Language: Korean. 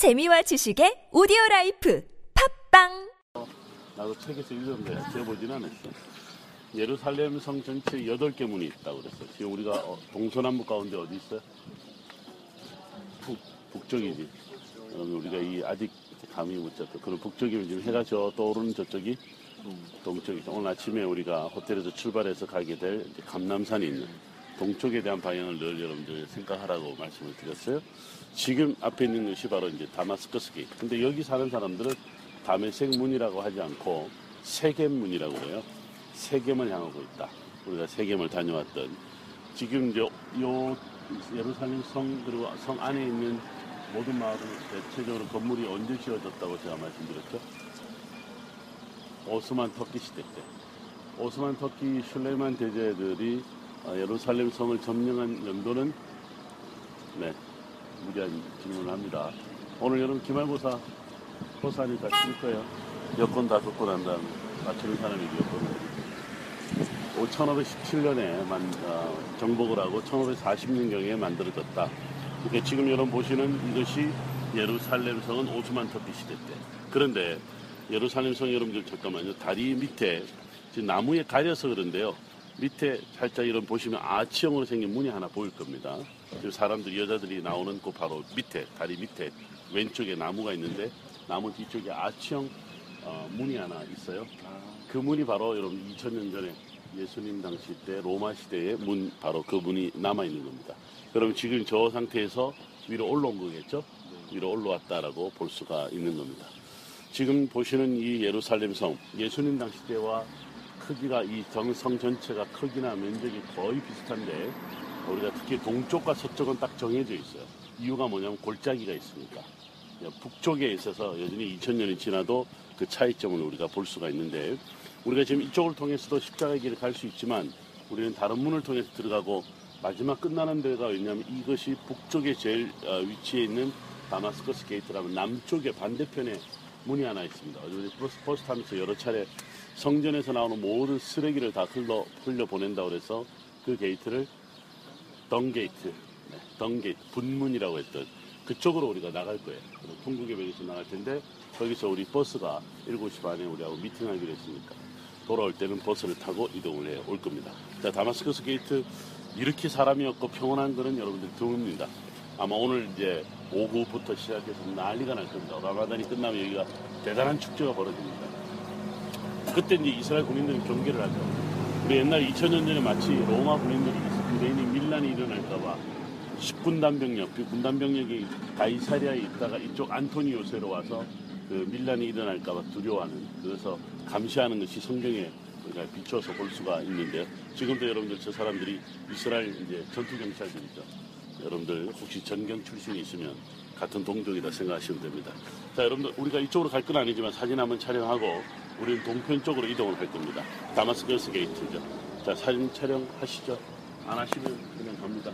재미와 지식의 오디오 라이프 팝빵 나도 책에서 읽었는데 세어보진 않았어. 예루살렘 성 전체 8개 문이 있다고 그랬어. 지금 우리가 어, 동서남북 가운데 어디 있어요? 북, 북쪽이지. 그러면 우리가 이 아직 감이 못 잡혀. 그럼 북쪽이면 지금 해가 저 떠오르는 저쪽이 동쪽이죠. 오늘 아침에 우리가 호텔에서 출발해서 가게 될 감람산이 있는 동쪽에 대한 방향을 늘 여러분들 생각하라고 말씀을 드렸어요. 지금 앞에 있는 것이 바로 이제 Damascus Gate. 근데 여기 사는 사람들은 다메섹 문이라고 하지 않고 세겜 문이라고 그래요. 세겜을 향하고 있다. 우리가 세겜을 다녀왔던 지금 이제 요 예루살렘 성 그리고 성 안에 있는 모든 마을은 대체적으로 건물이 언제 지어졌다고 제가 말씀드렸죠. 오스만 터키 시대 때 오스만 터키 슐레만 대제들이 어, 예루살렘 성을 점령한 연도는 네 무리한 질문을 합니다. 오늘 여러분 기말고사 고사니까 칠 거예요. 여권 다 듣고 난 다음에 맞추는 사람이 여권을 1517년에 만, 어, 정복을 하고 1540년경에 만들어졌다. 이게 지금 여러분 보시는 이것이 예루살렘 성은 오스만 터키 시대 때. 그런데 예루살렘 성 여러분들 잠깐만요. 다리 밑에 지금 나무에 가려서 그런데요. 밑에 살짝 이런 보시면 아치형으로 생긴 문이 하나 보일 겁니다. 지금 사람들 여자들이 나오는 그 바로 밑에 다리 밑에 왼쪽에 나무가 있는데 나무 뒤쪽에 아치형 어, 문이 하나 있어요. 그 문이 바로 여러분 2000년 전에 예수님 당시 때 로마 시대의 문 바로 그 문이 남아 있는 겁니다. 그럼 지금 저 상태에서 위로 올라온 거겠죠? 위로 올라왔다라고 볼 수가 있는 겁니다. 지금 보시는 이 예루살렘 성 예수님 당시 때와 크기가 이성 전체가 크기나 면적이 거의 비슷한데 우리가 특히 동쪽과 서쪽은 딱 정해져 있어요. 이유가 뭐냐면 골짜기가 있으니까. 북쪽에 있어서 여전히 2000년이 지나도 그 차이점을 우리가 볼 수가 있는데 우리가 지금 이쪽을 통해서도 십자가의 길을 갈 수 있지만 우리는 다른 문을 통해서 들어가고 마지막 끝나는 데가 왜냐하면 이것이 북쪽에 제일 어, 위치해 있는 다마스커스 게이트라면 남쪽에 반대편에 문이 하나 있습니다. 버스, 버스 타면서 여러 차례 성전에서 나오는 모든 쓰레기를 다 흘러, 흘려 보낸다고 그래서 그 게이트를 Dung Gate, 네, Dung Gate, 분문이라고 했던 그쪽으로 우리가 나갈 거예요. 통곡의 벽에서 나갈 텐데 거기서 우리 버스가 7시 반에 우리하고 미팅하기로 했으니까 돌아올 때는 버스를 타고 이동을 해 올 겁니다. 자, 다마스커스 게이트 이렇게 사람이 없고 평온한 거는 여러분들 드뭅니다. 아마 오늘 이제 오후부터 시작해서 난리가 날 겁니다. 라마단이 끝나면 여기가 대단한 축제가 벌어집니다. 그때 이제 이스라엘 군인들이 경계를 하죠. 우리 옛날 2000년 전에 마치 로마 군인들이 유대인이 밀란이 일어날까봐 10군 단 병력, 그 군단 병력이 가이사리아에 있다가 이쪽 안토니오세로 와서 그 밀란이 일어날까봐 두려워하는 그래서 감시하는 것이 성경에 우리가 비춰서 볼 수가 있는데요. 지금도 여러분들 저 사람들이 이스라엘 이제 전투 경찰들이죠. 여러분들 혹시 전경 출신이 있으면 같은 동족이다 생각하시면 됩니다. 자, 여러분들 우리가 이쪽으로 갈 건 아니지만 사진 한번 촬영하고 우리는 동편 쪽으로 이동을 할 겁니다. 다마스커스 게이트죠. 자, 사진 촬영하시죠. 안 하시면 그냥 갑니다.